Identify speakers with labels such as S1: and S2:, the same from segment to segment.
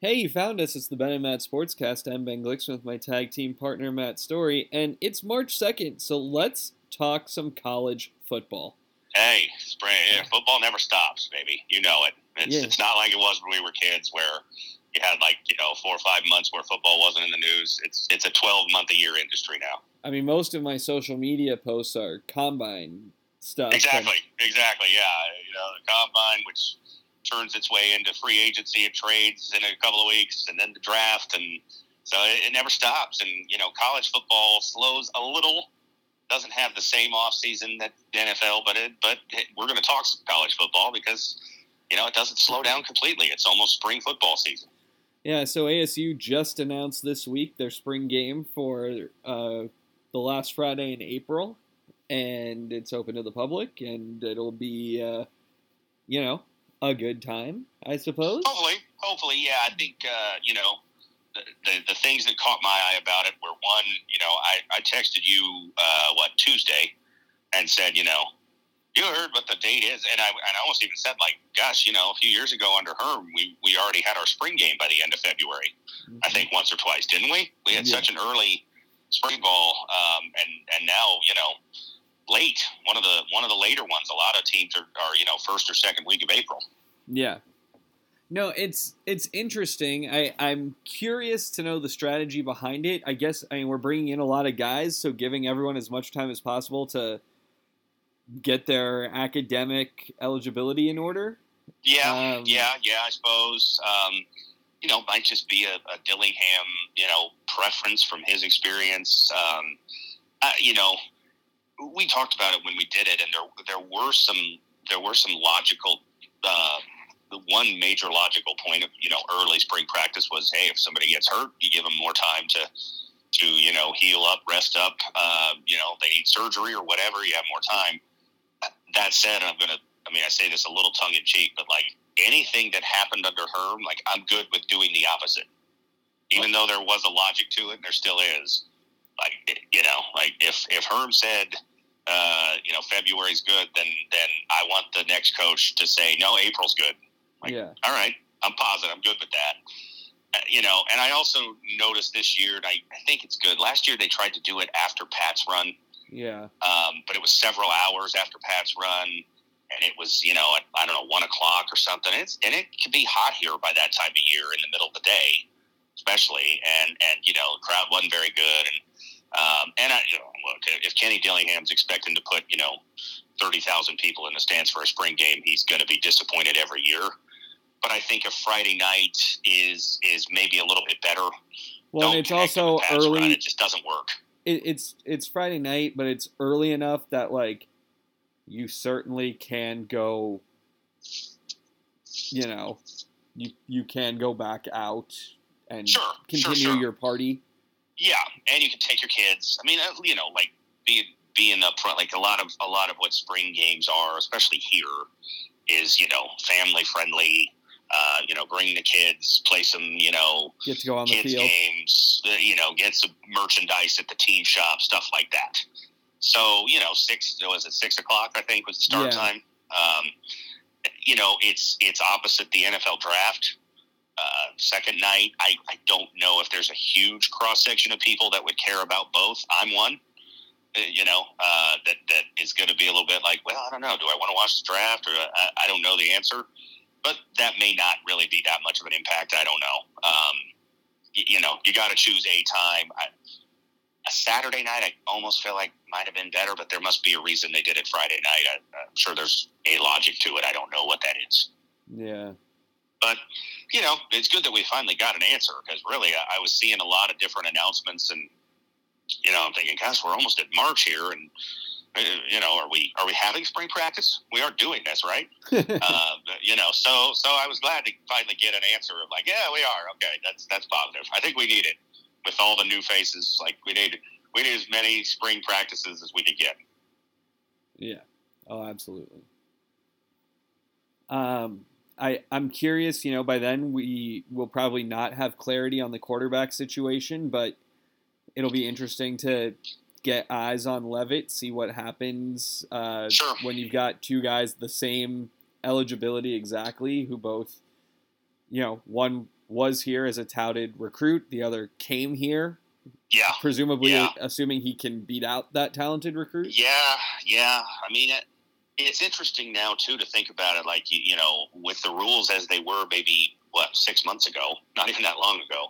S1: Hey, you found us. It's the Ben and Matt Sportscast. I'm Ben Glickson with my tag team partner Matt Story, and it's March 2nd, so let's talk some college football.
S2: Hey, spring, yeah, football never stops, baby. You know it. It's,
S1: Yeah.
S2: it's not like it was when we were kids, where you had like you know four or five months where football wasn't in the news. It's it's a twelve month a year industry now.
S1: I mean, most of my social media posts are combine stuff.
S2: Exactly, exactly. Yeah, you know the combine, which turns its way into free agency and trades in a couple of weeks, and then the draft, and so it, it never stops. And you know, college football slows a little. Doesn't have the same off season that the NFL, but it, but it, we're going to talk college football because you know it doesn't slow down completely. It's almost spring football season.
S1: Yeah, so ASU just announced this week their spring game for uh, the last Friday in April, and it's open to the public, and it'll be, uh, you know, a good time, I suppose.
S2: Hopefully, hopefully, yeah. I think uh, you know the, the the things that caught my eye about it were one, you know, I I texted you uh, what Tuesday and said, you know, you heard what the date is, and I and I almost even said like, gosh, you know, a few years ago under Herm, we we already had our spring game by the end of February. I think once or twice, didn't we? We had
S1: Yeah.
S2: such an early spring ball, um, and and now you know. Late, one of the one of the later ones. A lot of teams are, are you know first or second week of April.
S1: Yeah. No, it's it's interesting. I I'm curious to know the strategy behind it. I guess I mean we're bringing in a lot of guys, so giving everyone as much time as possible to get their academic eligibility in order.
S2: Yeah,
S1: Um,
S2: yeah, yeah. I suppose um, you know might just be a, a Dillingham you know preference from his experience. Um, uh, you know, we talked about it when we did it, and there there were some there were some logical. Uh, the one major logical point of you know early spring practice was hey if somebody gets hurt you give them more time to to you know heal up rest up uh, you know they need surgery or whatever you have more time that said i'm gonna i mean i say this a little tongue-in-cheek but like anything that happened under herm like i'm good with doing the opposite even though there was a logic to it and there still is like you know like if if herm said uh, you know february's good then then i want the next coach to say no april's good Like,
S1: yeah.
S2: all right, I'm positive. I'm good with that. Uh, you know, and I also noticed this year, and I, I think it's good. Last year they tried to do it after Pat's run,
S1: Yeah.
S2: um, but it was several hours after Pat's run, and it was you know at, I don't know one o'clock or something. It's and it can be hot here by that time of year in the middle of the day, especially. And and you know the crowd wasn't very good, and um, and I you know look if Kenny Dillingham's expecting to put you know thirty thousand people in the stands for a spring game, he's going to be disappointed every year. But I think a Friday night is is maybe a little bit better.
S1: Well, it's also
S2: Pats run.
S1: early.
S2: It just doesn't work.
S1: It, it's it's Friday night, but it's early enough that like you certainly can go. You know, you you can go back out and
S2: Sure, sure,
S1: continue
S2: sure.
S1: your party.
S2: Yeah, and you can take your kids. I mean, uh, you know, like being being up front, like a lot of a lot of what spring games are, especially here, is you know family friendly. Uh, you know, bring the kids, play some you know
S1: Get to go on the
S2: kids
S1: field.
S2: games. uh, You know, get some merchandise at the team shop, stuff like that. So you know, six was it six o'clock? I think was the start
S1: Yeah.
S2: time. Um, you know, it's it's opposite the NFL draft. Uh, second night, I, I don't know if there's a huge cross section of people that would care about both. I'm one, uh, you know, uh, that that is going to be a little bit like, well, I don't know, do I want to watch the draft or I, I don't know the answer, but that may not really be that much of an impact. I don't know. Um, you, you know, you got to choose a time. I, a Saturday night, I almost feel like might have been better, but there must be a reason they did it Friday night. I, I'm sure there's a logic to it. I don't know what that is
S1: Yeah.
S2: But you know, it's good that we finally got an answer because really, I, I was seeing a lot of different announcements, and you know, I'm thinking, gosh, we're almost at March here, and uh, you know, are we are we having spring practice? We are doing this, right? uh, you know, so so I was glad to finally get an answer of like, yeah, we are okay. That's that's positive. I think we need it with all the new faces. Like we need we need as many spring practices as we could get.
S1: Yeah. Oh, absolutely. Um, I I'm curious. You know, by then we will probably not have clarity on the quarterback situation, but it'll be interesting to get eyes on Leavitt, see what happens uh,
S2: Sure.
S1: when you've got two guys the same eligibility exactly, who both, you know, one was here as a touted recruit. The other came here,
S2: Yeah,
S1: presumably
S2: Yeah.
S1: assuming he can beat out that talented recruit.
S2: yeah, yeah. I mean, it, it's interesting now too to think about it. Like you, you know, with the rules as they were, maybe what six months ago, not even that long ago.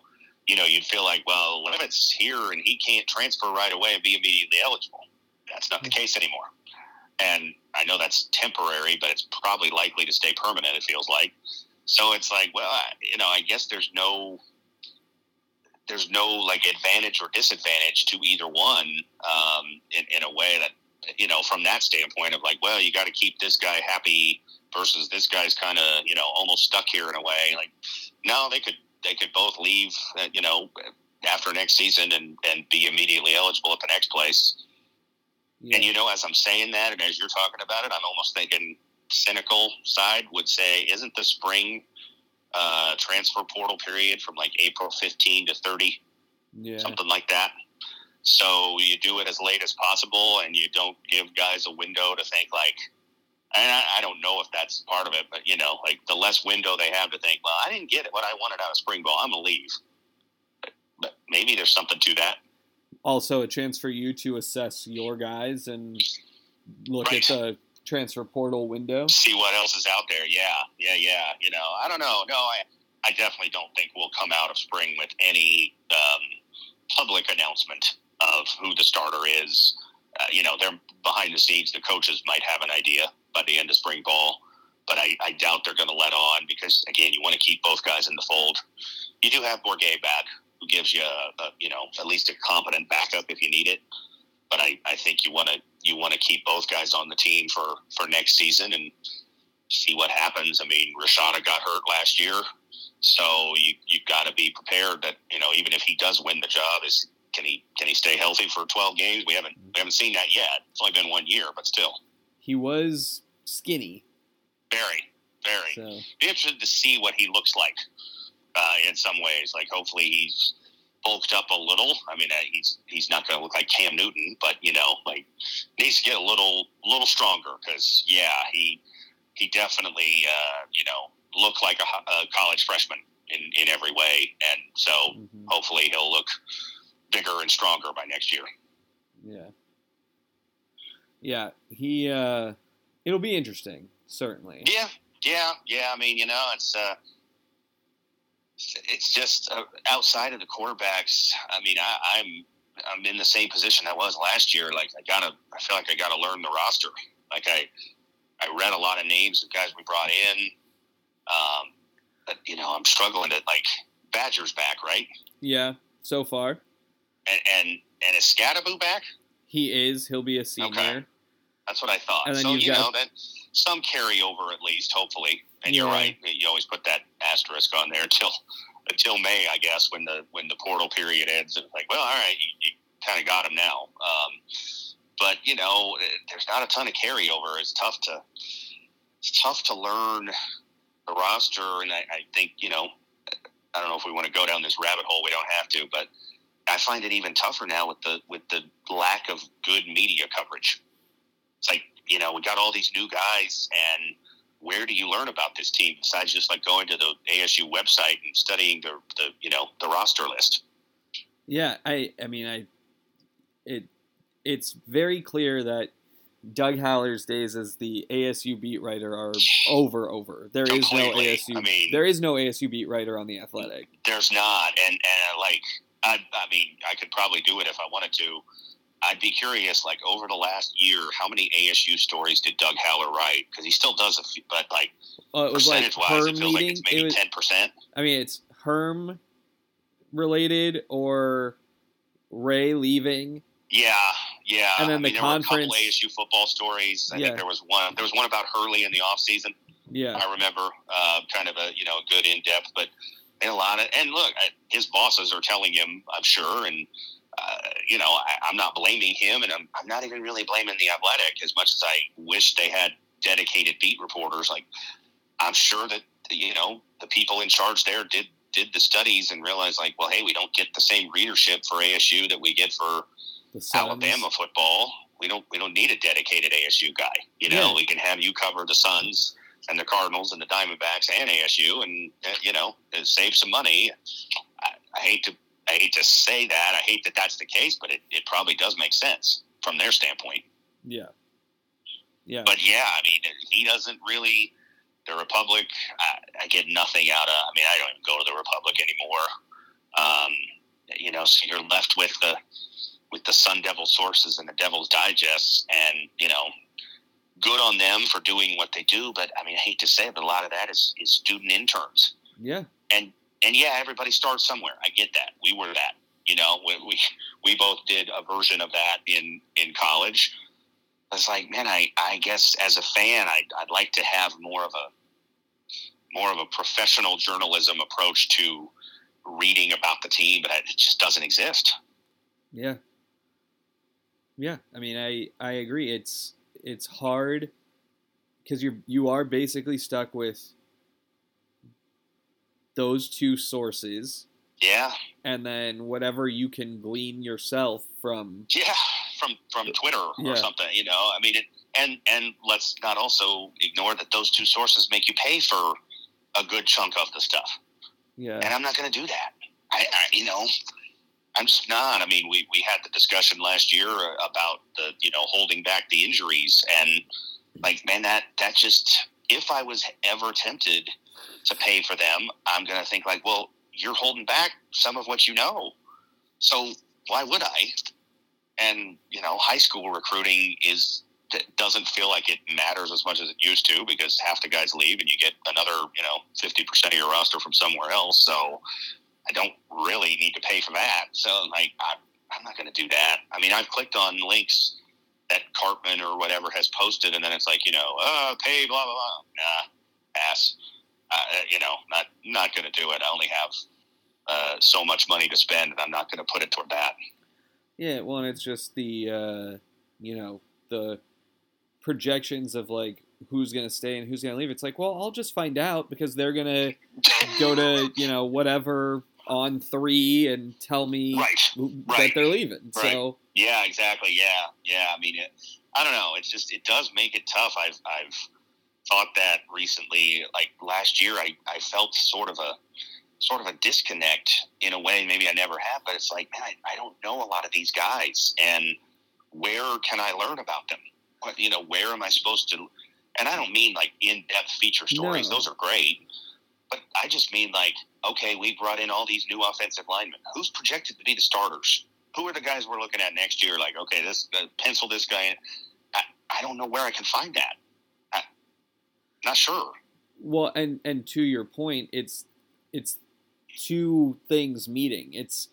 S2: You know, you'd feel like, well, what if it's here and he can't transfer right away and be immediately eligible? That's not the case anymore. And I know that's temporary, but it's probably likely to stay permanent. It feels like. So it's like, well, I, you know, I guess there's no there's no like advantage or disadvantage to either one um, in, in a way that you know from that standpoint of like well you got to keep this guy happy versus this guy's kind of you know almost stuck here in a way like no they could they could both leave uh, you know after next season and and be immediately eligible at the next place
S1: Yeah.
S2: and you know as i'm saying that and as you're talking about it i'm almost thinking cynical side would say isn't the spring uh, transfer portal period from like april 15 to 30
S1: yeah.
S2: something like that. So you do it as late as possible, and you don't give guys a window to think like. And I, I don't know if that's part of it, but you know, like the less window they have to think, well, I didn't get what I wanted out of spring ball. I'm gonna leave. But, but maybe there's something to that.
S1: Also, a chance for you to assess your guys and look
S2: Right.
S1: at the transfer portal window.
S2: See what else is out there. Yeah, yeah, yeah. You know, I don't know. No, I, I definitely don't think we'll come out of spring with any um, public announcement of who the starter is. Uh, you know, they're behind the scenes. The coaches might have an idea by the end of spring ball, but I, I doubt they're going to let on because again, you want to keep both guys in the fold. You do have Bourguet back, who gives you, a, a, you know, at least a competent backup if you need it. But I, I think you want to you want to keep both guys on the team for for next season and see what happens. I mean, Rashada got hurt last year, so you you've got to be prepared that you know even if he does win the job, is can he can he stay healthy for twelve games? We haven't we haven't seen that yet. It's only been one year, but still,
S1: He was skinny,
S2: very very.
S1: so
S2: Be interested to see what he looks like uh, in some ways. Like hopefully he's bulked up a little. I mean, uh, he's he's not going to look like Cam Newton, but you know, like needs to get a little little stronger because yeah, he he definitely uh, you know looked like a, a college freshman in in every way, and so
S1: mhm,
S2: hopefully he'll look bigger and stronger by next year.
S1: yeah, yeah. He uh, it'll be interesting, certainly.
S2: Yeah, yeah, yeah. I mean, you know, it's uh, it's just uh, outside of the quarterbacks. I mean, I, I'm I'm in the same position I was last year. Like, I gotta, I feel like I gotta learn the roster. Like, I I read a lot of names of guys we brought in. Um, but you know, I'm struggling to like Badger's back, right?
S1: Yeah, so far
S2: And and and is Skattebo back?
S1: he is. He'll be a senior.
S2: That's what I thought. So
S1: you've got-
S2: know that some carryover at least, hopefully. And you're right. You always put that asterisk on there until until May, I guess, when the when the portal period ends. It's like, well, all right, you, you kind of got him now. Um, but you know, there's not a ton of carryover. It's tough to it's tough to learn the roster, and I, I think you know, I don't know if we want to go down this rabbit hole. We don't have to, but I find it even tougher now with the with the lack of good media coverage. It's like you know we got all these new guys, and where do you learn about this team besides just like going to the ASU website and studying the the you know the roster list?
S1: Yeah, I I mean I it it's very clear that Doug Haller's days as the ASU beat writer are over over. There is no ASU
S2: I mean-
S1: there is no ASU beat writer on the Athletic.
S2: There's not, and and like I I mean I could probably do it if I wanted to. I'd be curious, like over the last year, how many ASU stories did Doug Haller write? Because he still does a few, but like
S1: Uh, it was like
S2: percentage wise,
S1: Herm
S2: it feels like it's
S1: it
S2: maybe ten percent.
S1: I mean it's Herm related or Ray leaving.
S2: Yeah, yeah.
S1: And then
S2: I mean,
S1: the
S2: there were a
S1: conference-
S2: couple ASU football stories. I
S1: Yeah.
S2: think there was one. There was one about Hurley in the off season.
S1: Yeah.
S2: I remember uh, kind of a you know good in depth, but and a lot of and look, his bosses are telling him, I'm sure, and uh, you know I, I'm not blaming him, and I'm I'm not even really blaming the athletic as much as I wish they had dedicated beat reporters. Like I'm sure that you know the people in charge there did did the studies and realized like, well, hey, we don't get the same readership for ASU that we get for Alabama football. We don't we don't need a dedicated ASU guy. You know,
S1: Yeah.
S2: we can have you cover the Suns and the Cardinals and the Diamondbacks and ASU, and uh, you know, save some money. I, I hate to I hate to say that. I hate that that's the case, but it, it probably does make sense from their standpoint.
S1: Yeah. Yeah.
S2: But yeah, I mean, he doesn't really. The Republic, I, I get nothing out of. I mean, I don't even go to the Republic anymore. Um, you know, so you're left with the with the Sun Devil sources and the Devil's Digest, and you know, good on them for doing what they do. But I mean, I hate to say it, but a lot of that is is student interns.
S1: Yeah.
S2: And and yeah, everybody starts somewhere. I get that. We were that. You know, we we, we both did a version of that in in college. I was like, man, I I guess as a fan, I I'd, I'd like to have more of a more of a professional journalism approach to reading about the team, but it just doesn't exist.
S1: Yeah. Yeah, I mean, I I agree. It's it's hard because you're you are basically stuck with those two sources.
S2: Yeah.
S1: And then whatever you can glean yourself from.
S2: Yeah, from from Twitter yeah. or something. You know, I mean, it, and and let's not also ignore that those two sources make you pay for a good chunk of the stuff.
S1: Yeah.
S2: And I'm not going to do that. I, I, you know, I'm just not. I mean, we we had the discussion last year uh, about the you know holding back the injuries and like man that that just if I was ever tempted to pay for them, I'm to think like, well, you're holding back some of what you know. So why would I? And, you know, high school recruiting is doesn't feel like it matters as much as it used to because half the guys leave and you get another, you know, 50% of your roster from somewhere else. So I don't really need to pay for that. So like, I'm, I'm not going to do that. I mean, I've clicked on links that Karpman or whatever has posted and then it's like, you know, uh, pay blah, blah, blah. Nah, ass uh, you know, not not going to do it. I only have uh, so much money to spend, and I'm not going to put it toward that.
S1: Yeah, well, and it's just the uh, you know the projections of like who's going to stay and who's going to leave. It's like, well, I'll just find out because they're going to go to you know whatever on three and tell me
S2: right.
S1: that
S2: right.
S1: they're leaving.
S2: Right.
S1: So
S2: yeah, exactly. Yeah, yeah. I mean, it, I don't know. It's just it does make it tough. I've I've thought that recently. Like last year, I, I felt sort of a sort of a disconnect in a way. Maybe I never have, but it's like, man, I, I don't know a lot of these guys, and where can I learn about them? What, you know, where am I supposed to? And I don't mean like in depth feature stories; no. those are great. But I just mean like, okay, we brought in all these new offensive linemen. Who's projected to be the starters? Who are the guys we're looking at next year? Like, okay, this uh, pencil this guy in. I, I don't know where I can find that not sure.
S1: Well, and and to your point, it's it's two things meeting. It's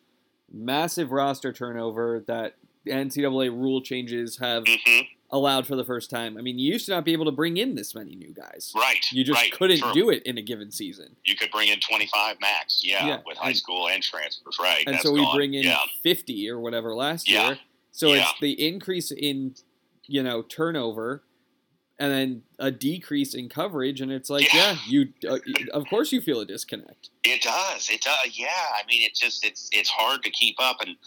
S1: massive roster turnover that NCAA rule changes have
S2: mm-hmm.
S1: Allowed for the first time. I mean, you used to not be able to bring in this many new guys.
S2: Right.
S1: You just
S2: right,
S1: couldn't
S2: true.
S1: do it in a given season.
S2: You could bring in 25 max, yeah,
S1: Yeah,
S2: with high
S1: and-
S2: school and transfers, right.
S1: And
S2: that's
S1: so we
S2: gone.
S1: bring in
S2: Yeah,
S1: 50 or whatever last
S2: Yeah.
S1: year. So it's the increase in, you know, turnover and then a decrease in coverage and it's like, yeah,
S2: Yeah.
S1: you uh, of course you feel a disconnect.
S2: it does. It does. Yeah, I mean, it's just it's it's hard to keep up, and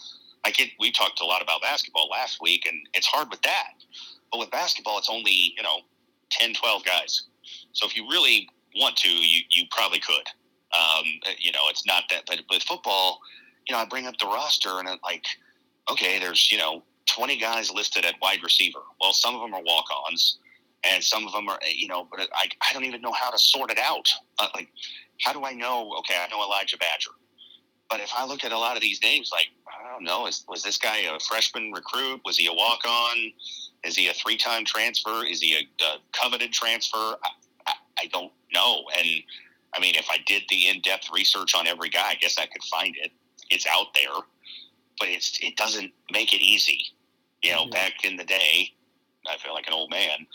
S2: like it, we talked a lot about basketball last week, and it's hard with that. But with basketball, it's only you know 10, 12 guys. So if you really want to, you you probably could. Um, you know, it's not that. But with football, you know, I bring up the roster, and it like, okay, there's you know 20 guys listed at wide receiver. Well, some of them are walk-ons, and some of them are you know, but I I don't even know how to sort it out. Uh, like, how do I know? Okay, I know Elijah Badger. But if I look at a lot of these names, like I don't know, is, was this guy a freshman recruit? Was he a walk on? Is he a three time transfer? Is he a, a coveted transfer? I, I, I don't know. And I mean, if I did the in depth research on every guy, I guess I could find it. It's out there, but it's it doesn't make it easy. You know,
S1: Mhm.
S2: back in the day, I feel like an old man.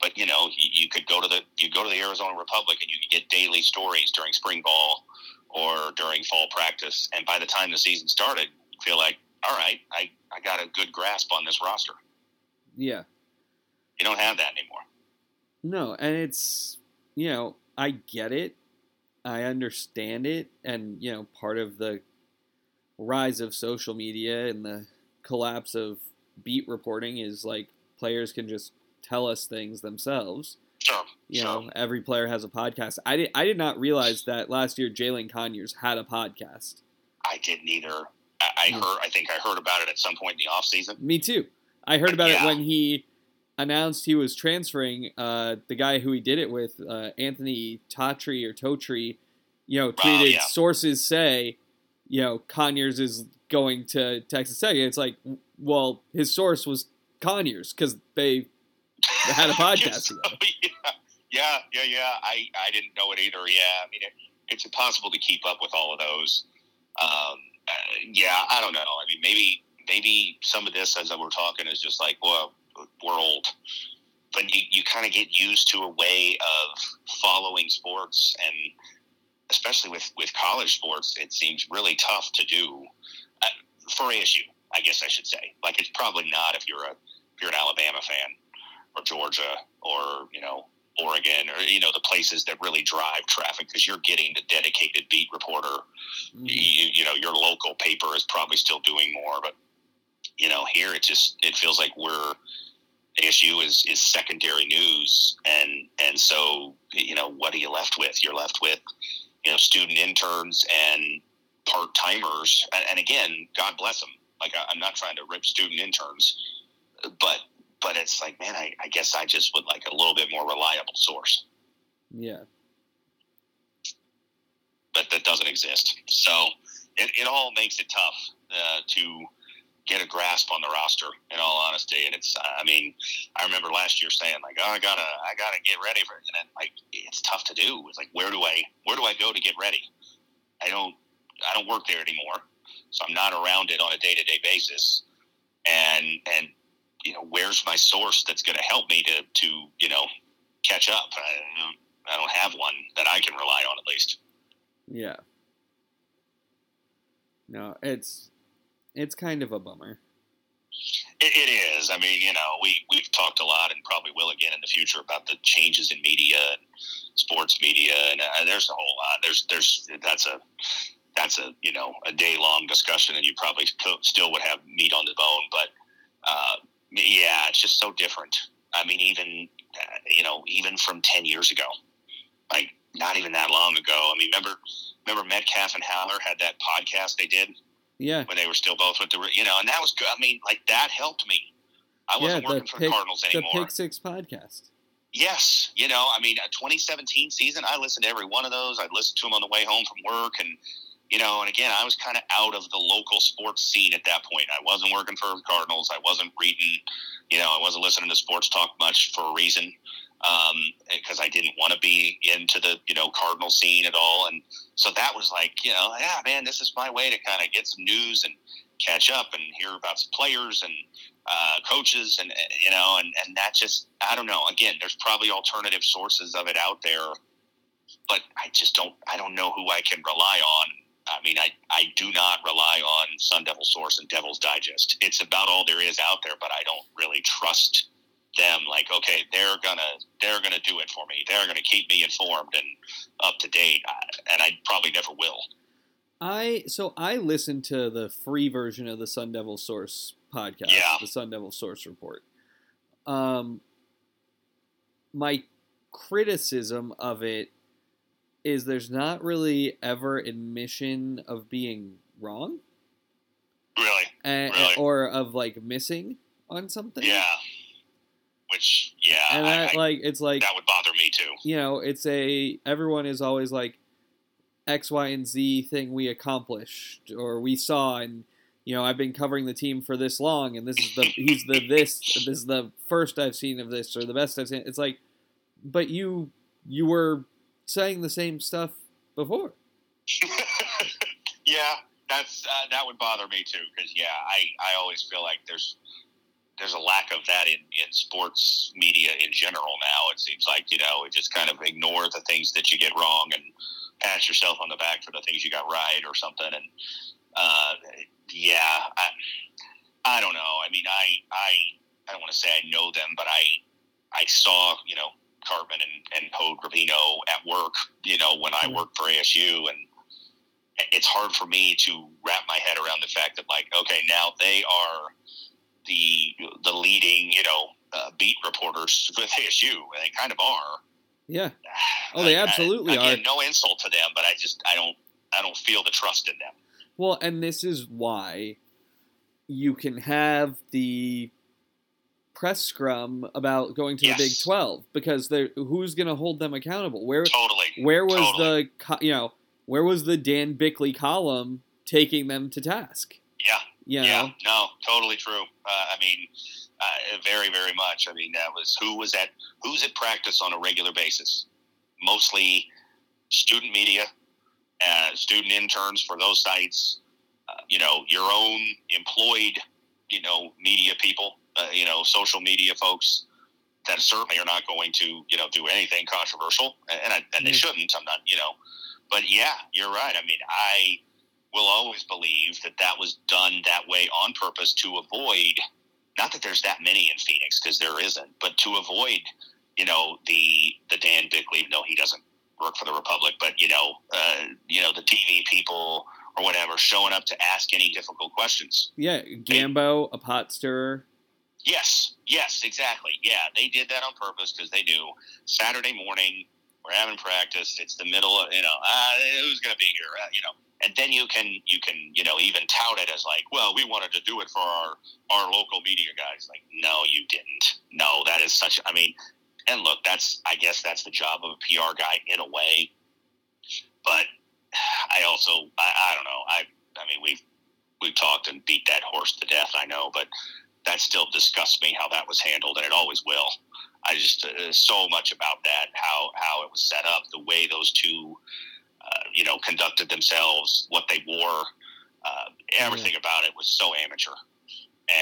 S2: But you know, you, you could go to the you go to the Arizona Republic and you could get daily stories during spring ball or during fall practice. And by the time the season started, feel like, all right, I, I got a good grasp on this roster.
S1: Yeah.
S2: You don't have that anymore.
S1: No, and it's you know, I get it. I understand it and you know, part of the rise of social media and the collapse of beat reporting is like players can just tell us things themselves. You
S2: sure.
S1: know, every player has a podcast. I did. I did not realize that last year Jalin Conyers had a podcast.
S2: I didn't either. I, I
S1: Hmm.
S2: heard. I think I heard about it at some point in the off season.
S1: Me too. I heard about it when he announced he was transferring. Uh, the guy who he did it with, uh, Anthony Totri or Totri, you know, tweeted
S2: yeah.
S1: sources say, you know, Conyers is going to Texas Tech. It's like, well, his source was Conyers because they had a podcast
S2: So,
S1: together.
S2: yeah, yeah, yeah, yeah. I, I didn't know it either. Yeah, I mean, it, it's impossible to keep up with all of those. Um, uh, yeah, I don't know. I mean, maybe maybe some of this, as we're talking, is just like, well, we're old. But you, you kind of get used to a way of following sports, and especially with, with college sports, it seems really tough to do uh, for ASU. I guess I should say. Like, it's probably not if you're a if you're an Alabama fan or Georgia or you know Oregon or you know the places that really drive traffic because you're getting the dedicated beat reporter.
S1: Mhm.
S2: You, you know your local paper is probably still doing more, but you know here it just it feels like we're ASU is is secondary news, and and so you know what are you left with? You're left with you know student interns and part timers, and, and again, God bless them. Like I, I'm not trying to rip student interns, but but it's like, man, I, I guess I just would like a little bit more reliable source,
S1: Yeah.
S2: but that doesn't exist. So it, it all makes it tough uh, to get a grasp on the roster. In all honesty, and it's, I mean, I remember last year saying like, oh, I gotta, I gotta get ready for it, and then, like it's tough to do. It's like, where do I, where do I go to get ready? I don't, I don't work there anymore, so I'm not around it on a day to day basis, and and you know, where's my source that's going to help me to, to, you know, catch up? I don't, I don't have one that I can rely on at least.
S1: Yeah. No, it's it's kind of a bummer.
S2: It, it is. I mean, you know, we, we've talked a lot and probably will again in the future about the changes in media and sports media. And uh, there's a whole lot. There's, there's, that's a, that's a, you know, a day long discussion and you probably still would have meat on the bone, but, uh, yeah, it's just so different. I mean, even, uh, you know, even from 10 years ago, like not even that long ago. I mean, remember, remember Metcalfe and Haller had that podcast they did
S1: Yeah.
S2: when they were still both with the, you know, and that was good. I mean, like that helped me. I wasn't
S1: the
S2: working for
S1: pick-
S2: the Cardinals
S1: The
S2: anymore.
S1: Pick Six podcast.
S2: Yes, you know, I mean, a 2017 season, I listened to every one of those. I'd listen to them on the way home from work, and you know, and again, I was kind of out of the local sports scene at that point. I wasn't working for Cardinals. I wasn't reading, you know, I wasn't listening to sports talk much for a reason because I didn't want to be into the you know Cardinal scene at all. And so that was like, you know, yeah, man, this is my way to kind of get some news and catch up and hear about some players and uh, coaches and uh, you know, and and that just I don't know. Again, there's probably alternative sources of it out there, but I just don't I don't know who I can rely on. I mean, I, I do not rely on Sun Devil Source and Devil's Digest. It's about all there is out there, but I don't really trust them. Like, okay, they're gonna they're gonna do it for me. They're gonna keep me informed and up to date, and I probably never will.
S1: I so I listened to the free version of the Sun Devil Source podcast,
S2: Yeah.
S1: the Sun Devil Source report. Um, my criticism of it is there's not really ever admission of being wrong,
S2: Really,
S1: and,
S2: Really?
S1: or of like missing on something.
S2: yeah. Which, yeah,
S1: and
S2: I,
S1: that
S2: I-
S1: like it's like
S2: that would bother me too.
S1: you know, it's a everyone is always like X, Y, and Z thing we accomplished or we saw, and you know, I've been covering the team for this long, and this is the he's the this this is the first I've seen of this or the best I've seen. It's like, but you you were saying the same stuff before.
S2: yeah, that's uh, that would bother me too because yeah, I, I always feel like there's there's a lack of that in, in sports media in general now. It seems like you know it just kind of ignore the things that you get wrong and pat yourself on the back for the things you got right or something. And uh, yeah, I I don't know. I mean, I I I don't want to say I know them, but I I saw you know Karpman and and Hod Rabino at work. You know when I
S1: Mhm.
S2: worked for ASU and it's hard for me to wrap my head around the fact that like okay now they are the the leading you know uh, beat reporters with ASU. and They kind of are.
S1: Yeah. Oh, they absolutely
S2: I, again,
S1: are.
S2: No insult to them, but I just I don't I don't feel the trust in them.
S1: Well, and this is why you can have the press scrum about going to
S2: Yes.
S1: the Big Twelve because who's going to hold them accountable? Where
S2: Totally.
S1: where was
S2: Totally.
S1: the you know where was the Dan Bickley column taking them to task?
S2: Yeah.
S1: You know?
S2: Yeah. No. Totally true. Uh, I mean, uh, very very much. I mean, that was who was at who's at practice on a regular basis. Mostly student media, uh, student interns for those sites. Uh, you know, your own employed, you know, media people. Uh, you know, social media folks that certainly are not going to, you know, do anything controversial, and and, I, and they shouldn't. I'm not, you know, but yeah, you're right. I mean, I will always believe that that was done that way on purpose to avoid. Not that there's that many in Phoenix because there isn't, but to avoid, you know, the the Dan Bickley. No, he doesn't work for the Republic, but you know, uh, you know, the TV people or whatever showing up to ask any difficult questions.
S1: Yeah, Gambo, a pot stirrer.
S2: Yes, yes, exactly. Yeah, they did that on purpose because they knew Saturday morning we're having practice. It's the middle of you know uh, who's going to be here, uh, you know, and then you can you can you know even tout it as like, well, we wanted to do it for our our local media guys. Like, no, you didn't. No, that is such. I mean, and look, that's I guess that's the job of a PR guy in a way, but I also I, I don't know I I mean we've we've talked and beat that horse to death. I know, but that still disgusts me how that was handled, and it always will. I just uh, so much about that how how it was set up, the way those two, uh, you know, conducted themselves, what they wore, uh, everything about it was so amateur.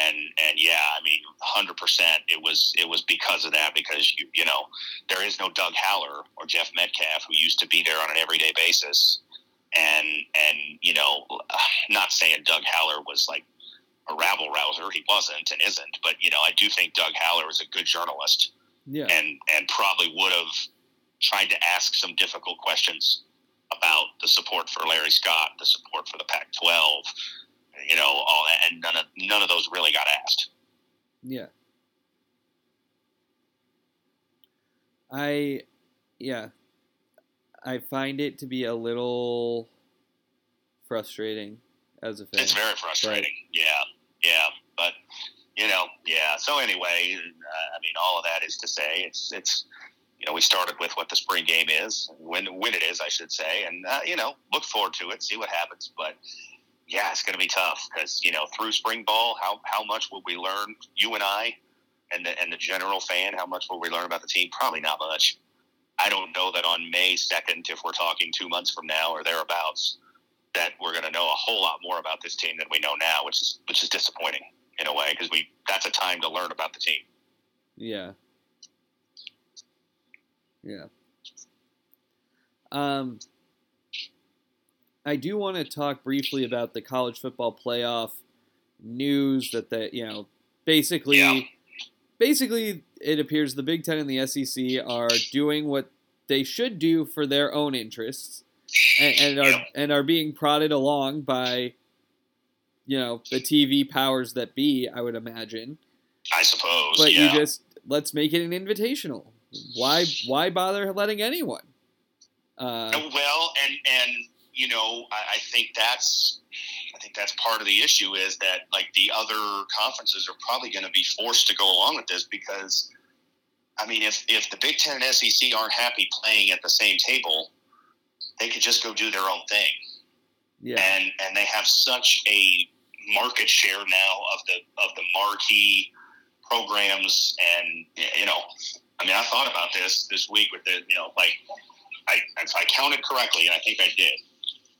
S2: And and yeah, I mean, hundred percent, it was it was because of that. Because you you know, there is no Doug Haller or Jeff Metcalfe who used to be there on an everyday basis. And and you know, not saying Doug Haller was like a rabble rouser. He wasn't and isn't. But you know, I do think Doug Haller is a good journalist
S1: Yeah.
S2: and and probably would have tried to ask some difficult questions about the support for Larry Scott, the support for the Pac-12, you know, all that, and none of none of those really got asked.
S1: Yeah. I, yeah, I find it to be a little frustrating as a fan.
S2: It's very frustrating. Yeah, yeah, but you know, yeah. So anyway, uh, I mean, all of that is to say, it's it's you know, we started with what the spring game is, when when it is, I should say, and uh, you know, look forward to it, see what happens. But yeah, it's going to be tough because you know, through spring ball, how how much will we learn? You and I, and the and the general fan, how much will we learn about the team? Probably not much. I don't know that on May second, if we're talking two months from now or thereabouts, that we're going to know a whole lot more about this team than we know now, which is which is disappointing in a way because we that's a time to learn about the team.
S1: Yeah. Yeah. Um, I do want to talk briefly about the college football playoff news that the you know basically
S2: Yeah.
S1: basically it appears the Big Ten and the SEC are doing what they should do for their own interests and, and are
S2: Yeah.
S1: and are being prodded along by you know the TV powers that be. I would imagine
S2: I suppose.
S1: but
S2: yeah.
S1: you just let's make it an invitational. Why why bother letting anyone? Uh,
S2: well, and and you know, I, I think that's I think that's part of the issue is that like the other conferences are probably going to be forced to go along with this because, I mean, if if the Big Ten and SEC aren't happy playing at the same table, they could just go do their own thing.
S1: yeah,
S2: and and they have such a market share now of the of the marquee programs. And you know i mean i thought about this this week with the you know like i if i counted correctly and i think i did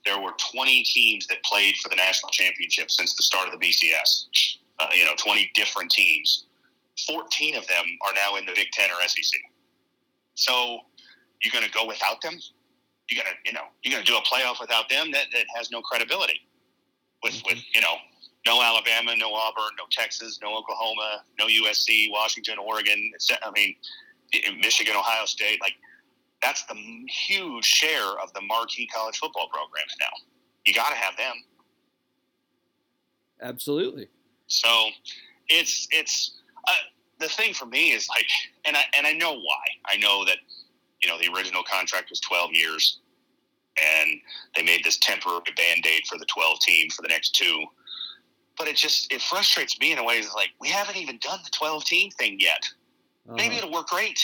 S2: there were 20 teams that played for the national championship since the start of the bcs uh, you know 20 different teams. 14 of them are now in the big 10 or sec so you're going to go without them? You're gonna you know you're gonna do a playoff without them? That, that has no credibility with with you know no Alabama, no Auburn, no Texas, no Oklahoma, no USC, Washington, Oregon. I mean, Michigan, Ohio State. Like that's the huge share of the marquee college football programs now. You got to have them.
S1: absolutely.
S2: So it's it's uh, the thing for me is like, and I and I know why. I know that you know the original contract was 12 years, and they made this temporary band aid for the 12 team for the next two. But it just it frustrates me in a way. It's like we haven't even done the 12 team thing yet. Uh-huh. Maybe it'll work great.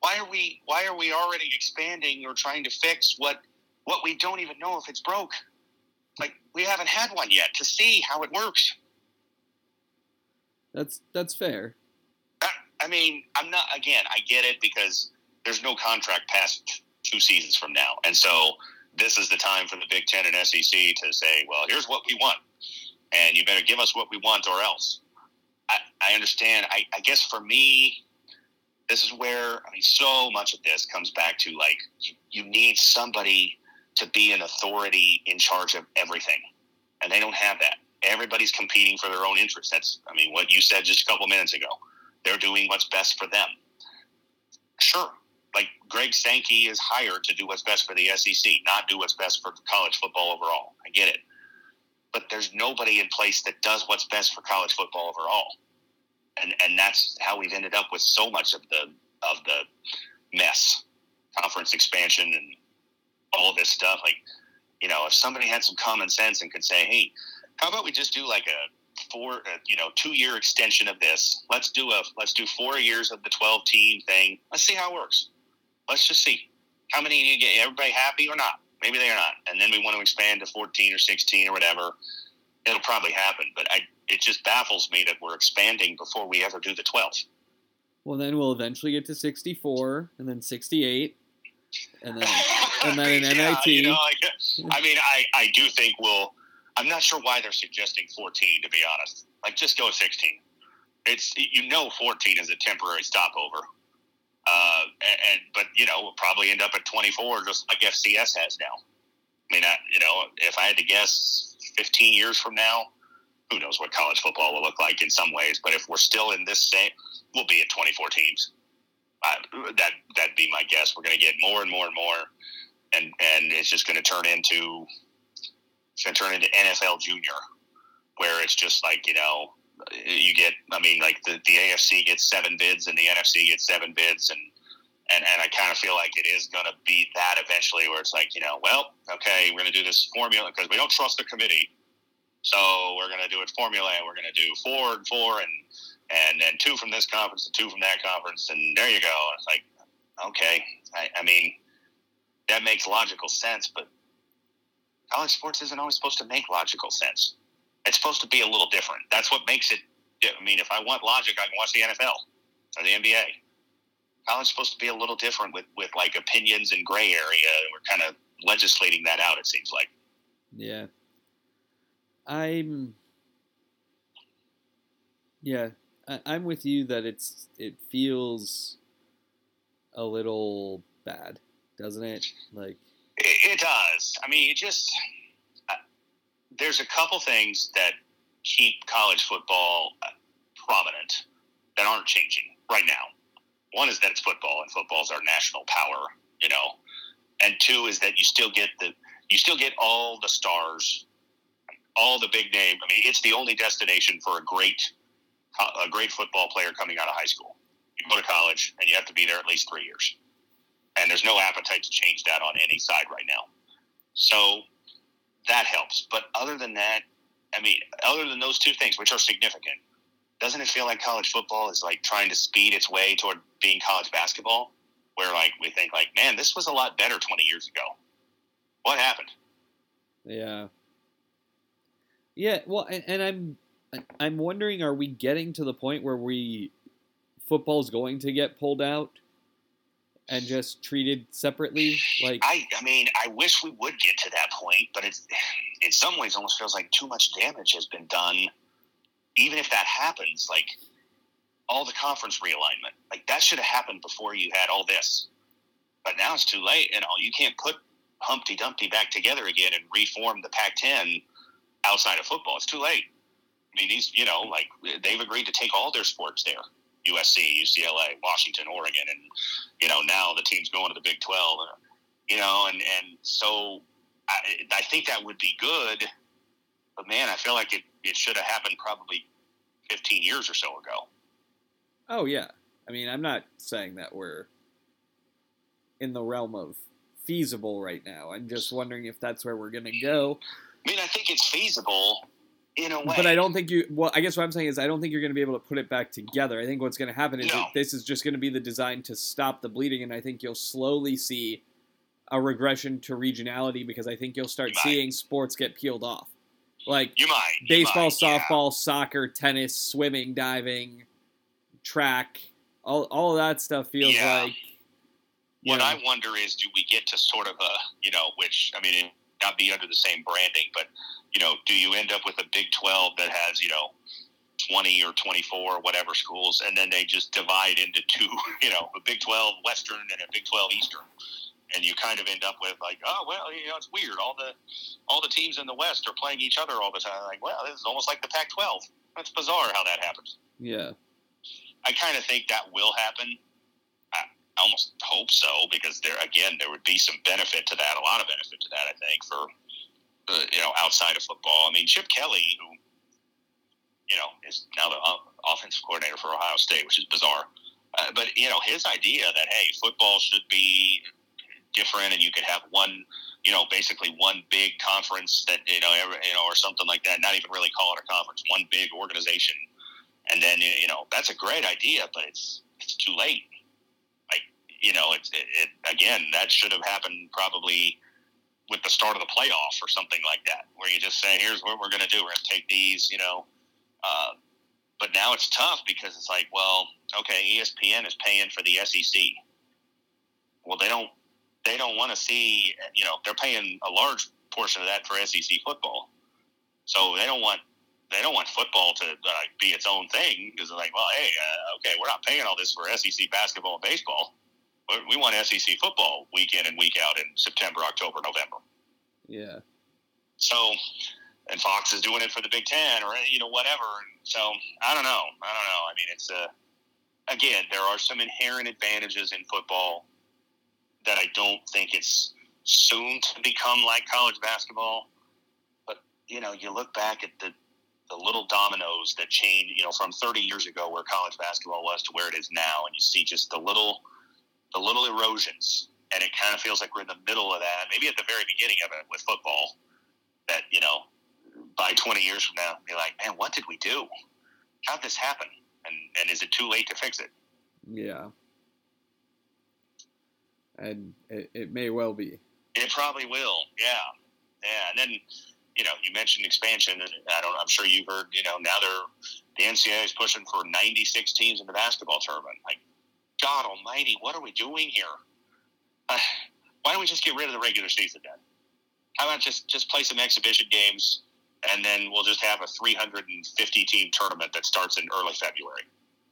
S2: Why are we Why are we already expanding or trying to fix what what we don't even know if it's broke? Like we haven't had one yet to see how it works.
S1: That's that's fair.
S2: I, I mean, I'm not. Again, I get it because there's no contract past two seasons from now, and so this is the time for the Big Ten and SEC to say, well, here's what we want, and you better give us what we want or else. I, I understand. I, I guess for me, this is where I mean, so much of this comes back to like you, you need somebody to be an authority in charge of everything, and they don't have that. Everybody's competing for their own interests. That's, I mean, what you said just a couple minutes ago. They're doing what's best for them. Sure, like Greg Sankey is hired to do what's best for the SEC, not do what's best for college football overall. I get it, but there's nobody in place that does what's best for college football overall and and that's how we've ended up with so much of the of the mess, conference expansion, and all this stuff. Like, you know, if somebody had some common sense and could say, "Hey, how about we just do like a four, uh, you know, two year extension of this? Let's do a let's do four years of the twelve team thing. Let's see how it works. Let's just see how many you get. Everybody happy or not? Maybe they are not, and then we want to expand to fourteen or sixteen or whatever. It'll probably happen, but I it just baffles me that we're expanding before we ever do the 12.
S1: Well, then we'll eventually get to 64 and then 68 and then and then an
S2: yeah,
S1: NIT.
S2: You know, like, I mean, I, I do think we'll. I'm not sure why they're suggesting 14. To be honest, like just go 16. It's you know 14 is a temporary stopover. Uh, and, but you know we'll probably end up at 24, just like FCS has now. I mean, I, you know, if I had to guess, 15 years from now, who knows what college football will look like in some ways. But if we're still in this same, we'll be at 24 teams. Uh, that that'd be my guess. We're going to get more and more and more, and and it's just going to turn into it's going to turn into NFL Junior, where it's just like you know you get. I mean, like the the AFC gets seven bids and the NFC gets seven bids, and and and I kind of feel like it is going to be that eventually, where it's like you know, well, okay, we're going to do this formula because we don't trust the committee so we're going to do it formula, and we're going to do four and four, and and then two from this conference and two from that conference, and there you go. It's like, okay, I, I mean, that makes logical sense, but college sports isn't always supposed to make logical sense. It's supposed to be a little different. That's what makes it. I mean, if I want logic, I can watch the NFL or the NBA. College supposed to be a little different with with like opinions and gray area. We're kind of legislating that out. It seems like.
S1: Yeah, I'm yeah, I, I'm with you that it's it feels a little bad, doesn't it? Like
S2: it, it does. I mean, it just there's a couple things that keep college football uh, prominent that aren't changing right now. One is that it's football, and football's our national power, you know. And two is that you still get the you still get all the stars all the big name. I mean, it's the only destination for a great a great football player coming out of high school. You go to college and you have to be there at least three years, and there's no appetite to change that on any side right now. So that helps. But other than that, I mean, other than those two things, which are significant, doesn't it feel like college football is like trying to speed its way toward being college basketball? Where like we think like, man, this was a lot better 20 years ago. What happened?
S1: Yeah, yeah, well, and, and I'm I'm wondering, are we getting to the point where we football's going to get pulled out and just treated separately? Like
S2: I, I mean, I wish we would get to that point, but it's in some ways almost feels like too much damage has been done. Even if that happens, like all the conference realignment, like that should have happened before you had all this. But now it's too late, and all you can't put Humpty Dumpty back together again and reform the Pac-10 outside of football. It's too late. I mean, these, you know, like they've agreed to take all their sports there. USC, UCLA, Washington, Oregon, and you know now the team's going to the Big Twelve. Uh, you know, and and so I, I think that would be good, but man, I feel like it, it should have happened probably 15 years or so ago.
S1: Oh yeah. I mean, I'm not saying that we're in the realm of feasible right now. I'm just wondering if that's where we're going to go.
S2: I mean, I think it's feasible in a way.
S1: But I don't think you. Well, I guess what I'm saying is I don't think you're going to be able to put it back together. I think what's going to happen is
S2: No.
S1: that this is just going to be the design to stop the bleeding, and I think you'll slowly see a regression to regionality because I think you'll start
S2: You
S1: seeing sports get peeled off, like
S2: You might. you
S1: baseball,
S2: might, yeah.
S1: softball, soccer, tennis, swimming, diving, track. All all of that stuff feels
S2: Yeah.
S1: like.
S2: What
S1: know,
S2: I wonder is, do we get to sort of a, you know, which I mean, it not be under the same branding, but you know, do you end up with a Big Twelve that has, you know, twenty or twenty-four or whatever schools, and then they just divide into two, you know, a Big Twelve Western and a Big Twelve Eastern, and you kind of end up with like, oh well, you know, it's weird. All the all the teams in the West are playing each other all the time. Like, well, this is almost like the Pac-12. That's bizarre how that happens.
S1: yeah,
S2: I kind of think that will happen. I almost hope so because there again there would be some benefit to that, a lot of benefit to that. I think for you know outside of football. I mean Chip Kelly, who you know is now the offensive coordinator for Ohio State, which is bizarre. Uh, but you know his idea that hey, football should be different, and you could have one, you know, basically one big conference that you know, every, you know, or something like that. Not even really call it a conference, one big organization and then you know that's a great idea, but it's it's too late. Like you know, it's it, it again that should have happened probably with the start of the playoff or something like that, where you just say, "Here's what we're going to do. We're going to take these," you know. Uh, but now it's tough because it's like, well, okay, ESPN is paying for the SEC. Well, they don't they don't want to see, you know, they're paying a large portion of that for SEC football, so they don't want they don't want football to uh, be its own thing because they're like, well, hey, uh, okay, we're not paying all this for SEC basketball and baseball. We want SEC football week in and week out in September, October, November.
S1: yeah,
S2: So, and Fox is doing it for the Big Ten or you know whatever. So I don't know. I don't know. I mean, it's uh, again, there are some inherent advantages in football that I don't think it's soon to become like college basketball. But you know, you look back at the the little dominoes that change, you know, from 30 years ago where college basketball was to where it is now, and you see just the little the little erosions, and it kind of feels like we're in the middle of that. Maybe at the very beginning of it with football, that you know, by 20 years from now, be like, man, what did we do? How'd this happen? And and is it too late to fix it?
S1: yeah. And it, it may well be.
S2: It probably will. Yeah, yeah. And then you know, you mentioned expansion, and I don't. I'm sure you've heard. You know, now they're the NCAA is pushing for 96 teams in the basketball tournament. Like, God Almighty, what are we doing here? Uh, why don't we just get rid of the regular season then? How about just just play some exhibition games, and then we'll just have a 350 team tournament that starts in early February.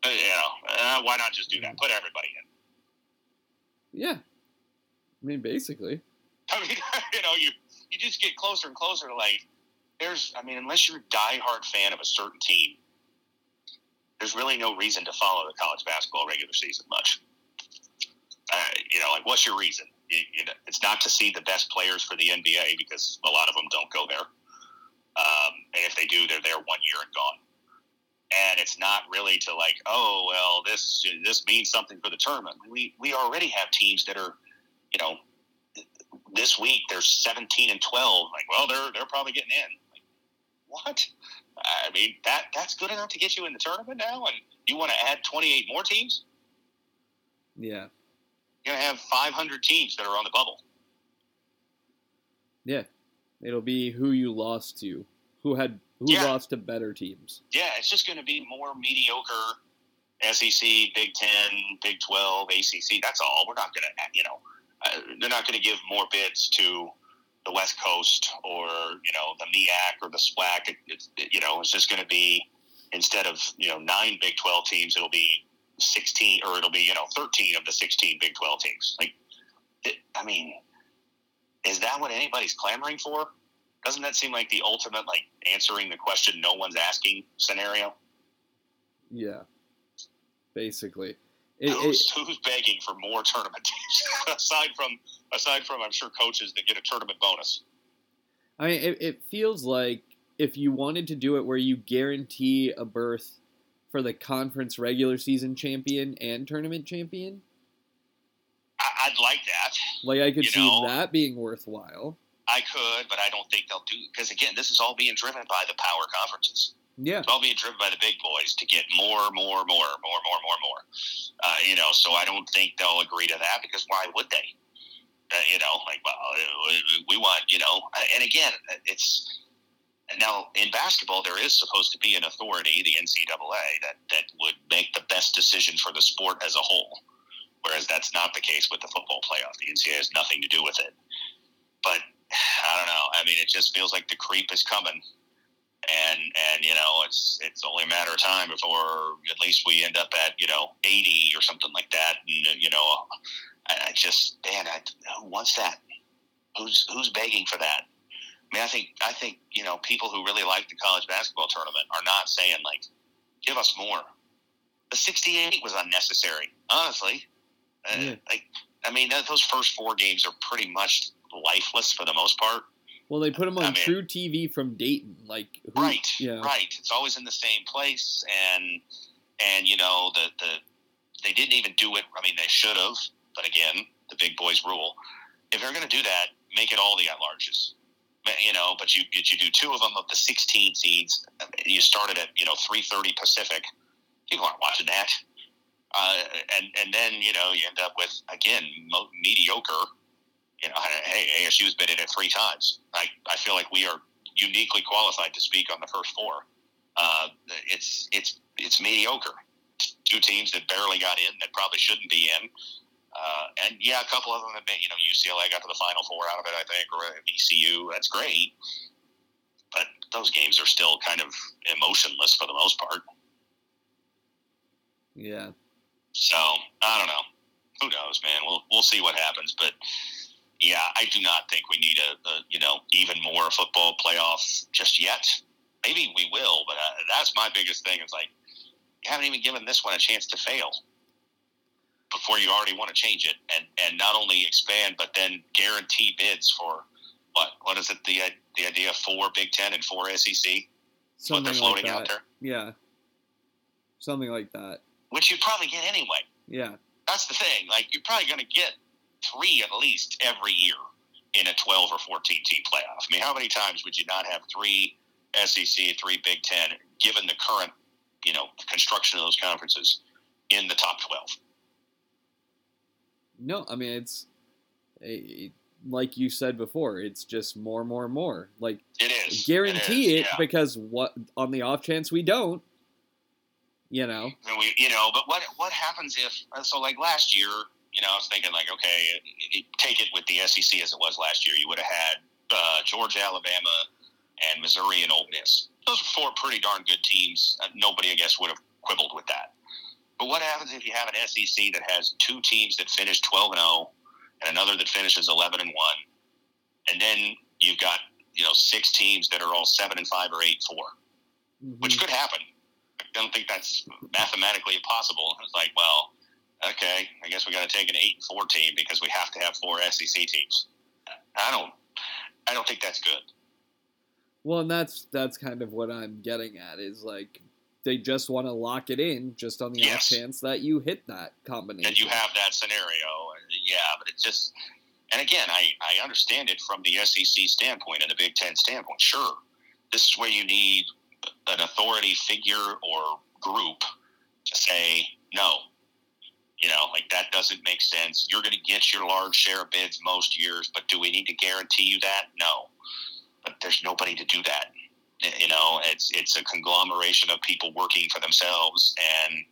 S2: Uh, you know, uh, why not just do that? Put everybody in.
S1: Yeah. I mean, basically.
S2: I mean, you know, you you just get closer and closer to like there's I mean, unless you're a diehard fan of a certain team, there's really no reason to follow the college basketball regular season much. Uh, you know, like what's your reason? You, you know, it's not to see the best players for the NBA because a lot of them don't go there, um, and if they do, they're there one year and gone. And it's not really to like, oh well, this this means something for the tournament. We we already have teams that are, you know, this week there's 17 and 12 like well they're they're probably getting in like, what i mean that that's good enough to get you in the tournament now and you want to add 28 more teams
S1: Yeah.
S2: you're going to have 500 teams that are on the bubble
S1: Yeah. It'll be who you lost to. Who had who
S2: Yeah.
S1: lost to better teams.
S2: yeah it's just going to be more mediocre sec big 10 big 12 acc that's all we're not going to you know uh, they're not going to give more bids to the west coast or you know the MEAC or the SWAC. It, it, you know it's just going to be instead of you know nine Big Twelve teams, it'll be sixteen or it'll be you know thirteen of the sixteen Big Twelve teams. Like, I mean, is that what anybody's clamoring for? Doesn't that seem like the ultimate like answering the question no one's asking scenario?
S1: Yeah. Basically. It,
S2: who's,
S1: it,
S2: who's begging for more tournament teams aside from aside from I'm sure coaches that get a tournament bonus.
S1: I mean, it, it feels like if you wanted to do it where you guarantee a berth for the conference regular season champion and tournament champion.
S2: I, would like that.
S1: Like I could see know, that being worthwhile.
S2: I could, but I don't think they'll do because again, this is all being driven by the power conferences.
S1: Yeah,
S2: it's all being driven by the big boys to get more, more, more, more, more, more, more. Uh, you know, so I don't think they'll agree to that because why would they? Uh, you know, like well, we want you know, and again, it's now in basketball there is supposed to be an authority, the NCAA, that that would make the best decision for the sport as a whole. Whereas that's not the case with the football playoff. The NCAA has nothing to do with it. But I don't know. I mean, it just feels like the creep is coming, and and you know, it's it's only a matter of time before at least we end up at you know eighty or something like that. And you know, I just man, I, who wants that? Who's who's begging for that? I mean, I think I think you know people who really like the college basketball tournament are not saying like, give us more. The sixty-eight was unnecessary, honestly. Uh. Like, I mean, those first four games are pretty much lifeless for the most part.
S1: Well, they put them on I mean, truTV from Dayton, like
S2: who, right, yeah. right. It's always in the same place, and and you know the the they didn't even do it. I mean, they should have, but again, the big boys rule. If they're going to do that, make it all the at-larges. You know, but you you do two of them of the 16 seeds. You started at you know 3:30 Pacific. People aren't watching that. Uh, and and then you know you end up with again mo- mediocre. You know, hey, ASU's been in it three times. I I feel like we are uniquely qualified to speak on the first four. Uh, it's it's it's mediocre. Two teams that barely got in that probably shouldn't be in. Uh, and yeah, a couple of them have been. You know, UCLA got to the Final Four out of it, I think, or VCU. That's great, but those games are still kind of emotionless for the most part.
S1: Yeah,
S2: so I don't know. Who knows, man? We'll we'll see what happens. But yeah, I do not think we need a, a you know even more football playoffs just yet. Maybe we will, but uh, that's my biggest thing. Is like you haven't even given this one a chance to fail before you already want to change it and and not only expand but then guarantee bids for what what is it the the idea of four Big Ten and four SEC?
S1: Something what they're floating like out there. Yeah, something like that
S2: which you'd probably get anyway.
S1: Yeah.
S2: That's the thing. Like, you're probably going to get three at least every year in a 12 or 14 team playoff. I mean, how many times would you not have three SEC, three Big Ten, given the current, you know, construction of those conferences in the top 12?
S1: No, I mean, it's. It, like you said before, it's just more, more, more. Like
S2: it is.
S1: Guarantee
S2: it, is,
S1: it yeah. because what on the off chance we don't, you know.
S2: And we, you know, but what what happens if so? Like last year, you know, I was thinking like, okay, take it with the SEC as it was last year. You would have had uh, Georgia, Alabama, and Missouri and Ole Miss. Those are four pretty darn good teams. Uh, nobody, I guess, would have quibbled with that. But what happens if you have an SEC that has two teams that finish 12 and 0 and another that finishes 11 and 1, and then you've got you know six teams that are all seven and five or eight 4 mm-hmm. which could happen I don't think that's mathematically possible. It's like, well, okay, I guess we got to take an eight and four team because we have to have four SEC teams. I don't, I don't think that's good.
S1: Well, and that's that's kind of what I'm getting at is like they just want to lock it in just on the yes. off chance that you hit that combination.
S2: And you have that scenario, yeah. But it's just, and again, I I understand it from the SEC standpoint and the Big Ten standpoint. Sure, this is where you need an authority figure or group to say no. You know, like that doesn't make sense. You're going to get your large share of bids most years, but do we need to guarantee you that? No. But there's nobody to do that. You know, it's it's a conglomeration of people working for themselves, and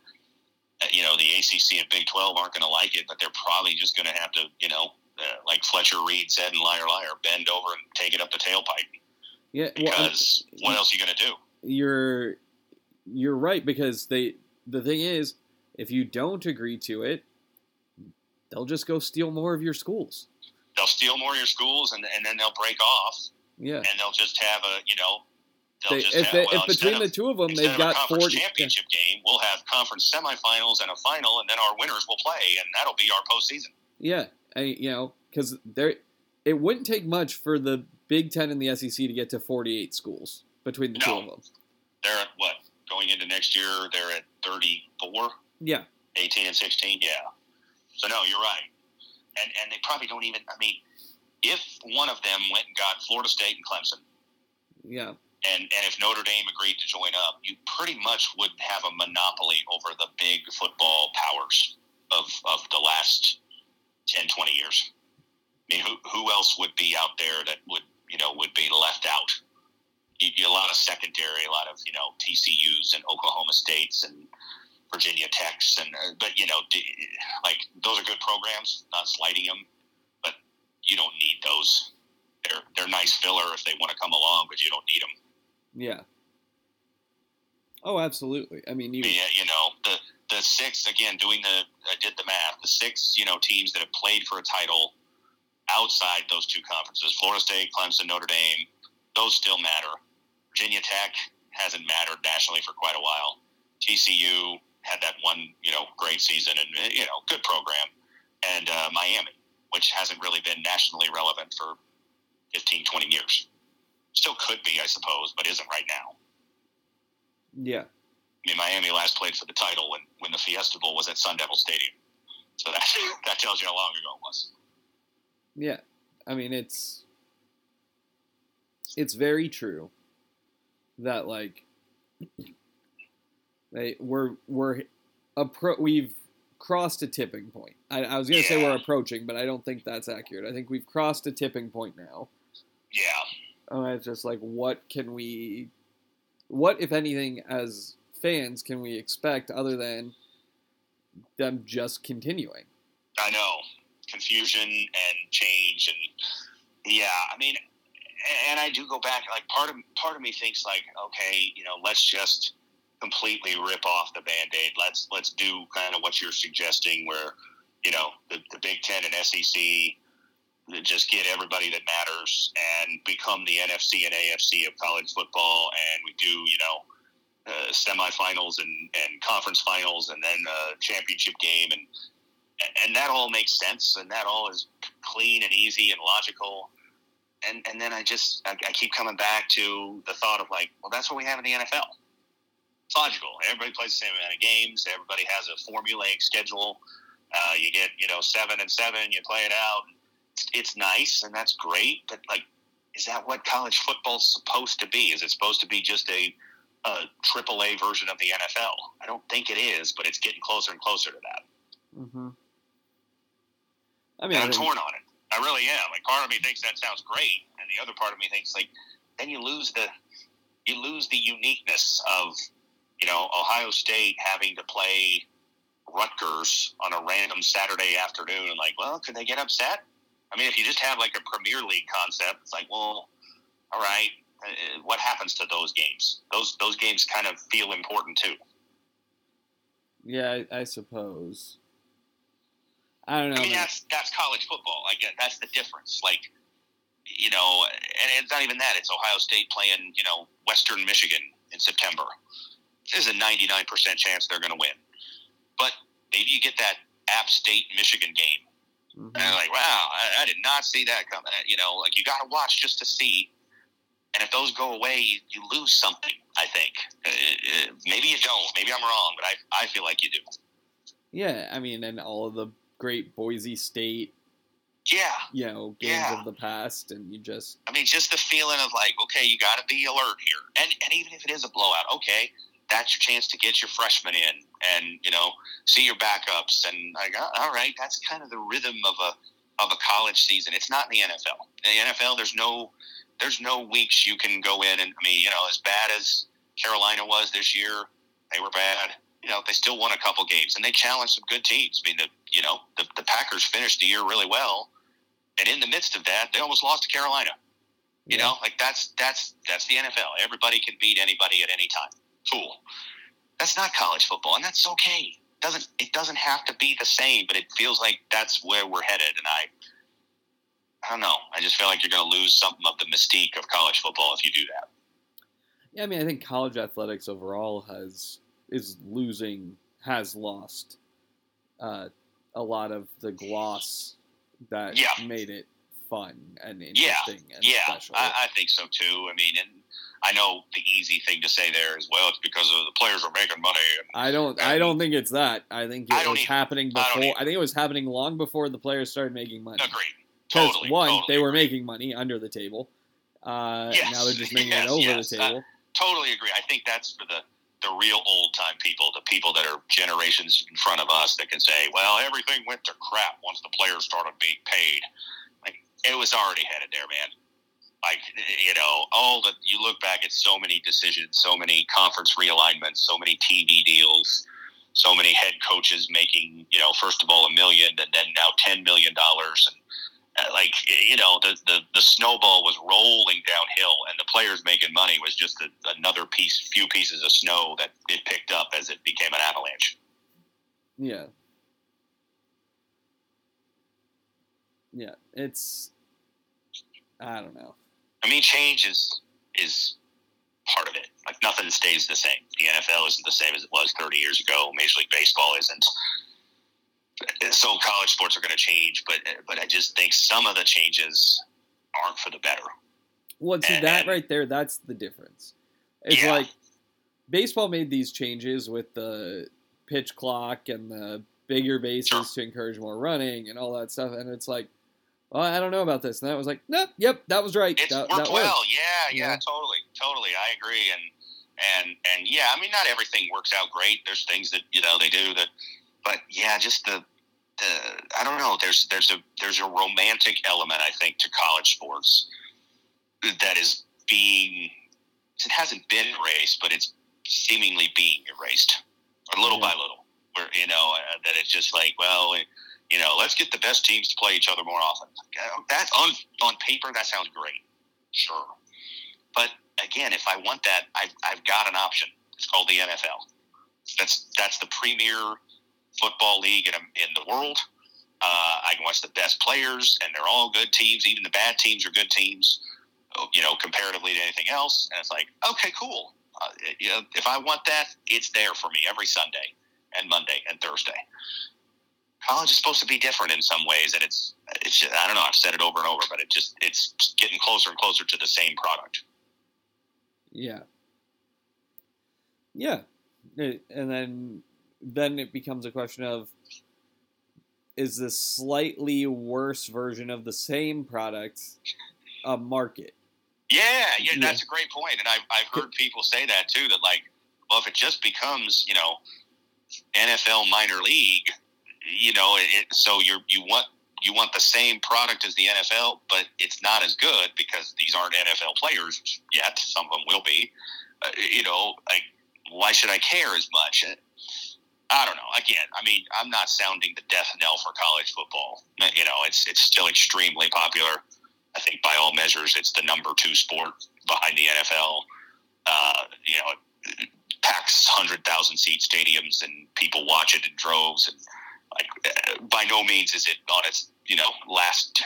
S2: uh, you know the ACC and Big Twelve aren't going to like it, but they're probably just going to have to, you know, uh, like Fletcher Reede said in Liar Liar, bend over and take it up the tailpipe.
S1: Yeah,
S2: well, because what else are you going to do?
S1: you're you're right because they the thing is if you don't agree to it they'll just go steal more of your schools
S2: they'll steal more of your schools and, and then they'll break off
S1: yeah
S2: and they'll just have a you know
S1: they, if, have, they, well, if between of, the two of them they've got
S2: four
S1: championship
S2: yeah. game we'll have conference semifinals and a final and then our winners will play and that'll be our postseason
S1: yeah I, you know because there it wouldn't take much for the big ten and the sec to get to 48 schools between the no. two of them.
S2: They're at what going into next year, they're at 34,
S1: Yeah.
S2: 18 and 16. Yeah. So no, you're right. And and they probably don't even. I mean, if one of them went and got Florida State and Clemson,
S1: Yeah.
S2: and and if Notre Dame agreed to join up, you pretty much would have a monopoly over the big football powers of of the last 10, 20 years. I mean, who who else would be out there that would you know would be left out? You, you- a lot of secondary, a lot of you know TCU's and Oklahoma States and Virginia Techs, and uh, but you know, d- like those are good programs. Not slighting them, but you don't need those. They're they're nice filler if they want to come along, but you don't need them.
S1: Yeah. Oh, absolutely. I mean, you.
S2: Yeah, you know the the six again. Doing the I did the math. The six you know teams that have played for a title outside those two conferences: Florida State, Clemson, Notre Dame. Those still matter. Virginia Tech hasn't mattered nationally for quite a while. TCU had that one you know great season and you know good program, and uh, Miami, which hasn't really been nationally relevant for 15, 20 years. Still could be, I suppose, but isn't right now.
S1: Yeah.
S2: I mean, Miami last played for the title when, when the Fiesta Bowl was at Sun Devil Stadium. So that that tells you how long ago it was.
S1: Yeah. I mean, it's it's very true that like they we're we're appro- we've crossed a tipping point. I, I was gonna say we're approaching, but I don't think that's accurate. I think we've crossed a tipping point now.
S2: Yeah,
S1: And it's just like, what can we, what if anything, as fans, can we expect other than them just continuing?
S2: I know confusion and change and yeah. I mean, and I do go back. Like part of part of me thinks like, okay, you know, let's just completely rip off the band-aid. Let's let's do kind of what you're suggesting, where you know the, the Big Ten and SEC just get everybody that matters and become the NFC and AFC of college football, and we do you know uh, semifinals and, and conference finals, and then a championship game, and and that all makes sense, and that all is clean and easy and logical. And and then I just I, I keep coming back to the thought of like, well, that's what we have in the NFL. It's logical. Everybody plays the same amount of games. Everybody has a formulaic schedule. Uh, you get you know seven and seven. You play it out. It's, it's nice and that's great, but like, is that what college football's supposed to be? Is it supposed to be just a a triple A version of the NFL? I don't think it is, but it's getting closer and closer to that.
S1: Mm-hmm. I mean,
S2: and
S1: I
S2: I'm
S1: think-
S2: torn on it. I really am. Like part of me thinks that sounds great, and the other part of me thinks like then you lose the you lose the uniqueness of you know Ohio State having to play Rutgers on a random Saturday afternoon, and like, well, could they get upset? I mean, if you just have like a Premier League concept, it's like, well, all right, uh, what happens to those games? Those those games kind of feel important too.
S1: yeah, I, I suppose. I don't know.
S2: I mean, that's that's college football. I get that's the difference. Like, you know, and it's not even that. It's Ohio State playing, you know, Western Michigan in September. There's a 99% chance they're going to win. But maybe you get that App State Michigan game,
S1: Mhm.
S2: and like, wow, I, I did not see that coming. You know, like you got to watch just to see. And if those go away, you, you lose something. I think. Uh, uh, maybe you don't. Maybe I'm wrong, but I I feel like you do.
S1: Yeah, I mean, and all of the great Boise State,
S2: Yeah.
S1: you know, games
S2: Yeah.
S1: of the past, and you just
S2: I mean, just the feeling of like, okay, you got to be alert here, and and even if it is a blowout, okay, that's your chance to get your freshmen in, and you know, see your backups, and like, all right, that's kind of the rhythm of a of a college season. It's not in the NFL. In the NFL, there's no there's no weeks you can go in and I mean, you know, as bad as Carolina was this year, they were bad. You know, they still won a couple games, and they challenged some good teams. I mean, the you know, the, the Packers finished the year really well, and in the midst of that, they almost lost to Carolina. You
S1: yeah.
S2: know, like that's that's that's the NFL. Everybody can beat anybody at any time. Cool. That's not college football, and that's okay. Doesn't it doesn't have to be the same, but it feels like that's where we're headed. And I, I don't know. I just feel like you're going to lose something of the mystique of college football if you do that.
S1: Yeah, I mean, I think college athletics overall has is losing, has lost uh, a lot of the gloss that
S2: Yeah.
S1: made it fun and
S2: Yeah,
S1: interesting and
S2: Yeah,
S1: special.
S2: I, I think so too. I mean, and I know the easy thing to say there is, well, it's because of the players are making money.
S1: I don't. I don't think it's that. I think it
S2: I
S1: was
S2: either.
S1: happening before. I,
S2: either.
S1: think it was happening long before the players started making money.
S2: Agreed. Totally.
S1: one,
S2: totally
S1: they were
S2: agree.
S1: making money under the table. Uh,
S2: Yes,
S1: Now they're just making
S2: yes,
S1: it over
S2: yes,
S1: the table.
S2: totally agree. I think that's for the the real old time people, the people that are generations in front of us that can say, "Well, everything went to crap once the players started being paid." Like it was already headed there, man. Like you know, all the you look back at so many decisions, so many conference realignments, so many TV deals, so many head coaches making you know first of all a million and then now ten million dollars and uh, like you know the, the the snowball was rolling downhill and the players making money was just a, another piece few pieces of snow that it picked up as it became an avalanche
S1: Yeah. Yeah. It's. I don't know.
S2: I mean change is is part of it like nothing stays the same the nfl isn't the same as it was 30 years ago major league baseball isn't so college sports are going to change but but i just think some of the changes aren't for the better
S1: Well, see
S2: And-
S1: that
S2: and-
S1: right there. That's the difference. It's
S2: Yeah.
S1: like baseball made these changes with the pitch clock and the bigger bases
S2: Sure.
S1: to encourage more running and all that stuff. And it's like, well, I don't know about this. And that was like, nope, yep, that was right.
S2: It's
S1: that,
S2: worked
S1: that
S2: well. Yeah, yeah,
S1: Yeah.
S2: totally, totally. I agree. And and and yeah, I mean, not everything works out great. There's things that you know they do that, but yeah, just the the I don't know. There's there's a there's a romantic element I think to college sports that is being it hasn't been erased, but it's seemingly being erased, or little
S1: Yeah.
S2: by little. Where you know uh, that it's just like well. You know, let's get the best teams to play each other more often. That on on paper, that sounds great, sure. But again, if I want that, I've, I've got an option. It's called the NFL. That's that's the premier football league in, in the world. Uh, I can watch the best players, and they're all good teams. Even the bad teams are good teams. You know, comparatively to anything else, and it's like, okay, cool. Uh, you know, if I want that, it's there for me every Sunday and Monday and Thursday college is supposed to be different in some ways, and it's it's just, I don't know. I've said it over and over, but it just it's getting closer and closer to the same product.
S1: Yeah. Yeah. It- and then then it becomes a question of is this slightly worse version of the same product a market?
S2: Yeah, yeah,
S1: Yeah.
S2: that's a great point, and I've I've heard people say that too. That like, well, if it just becomes you know NFL minor league, you know, it, it, so you you want you want the same product as the NFL, but it's not as good because these aren't NFL players yet. Some of them will be. Uh, you know, like why should I care as much? I don't know. Again, I mean, I'm not sounding the death knell for college football. You know, it's it's still extremely popular. I think by all measures, it's the number two sport behind the NFL. Uh, you know, it packs hundred thousand seat stadiums, and people watch it in droves. And like, by no means is it on its you know last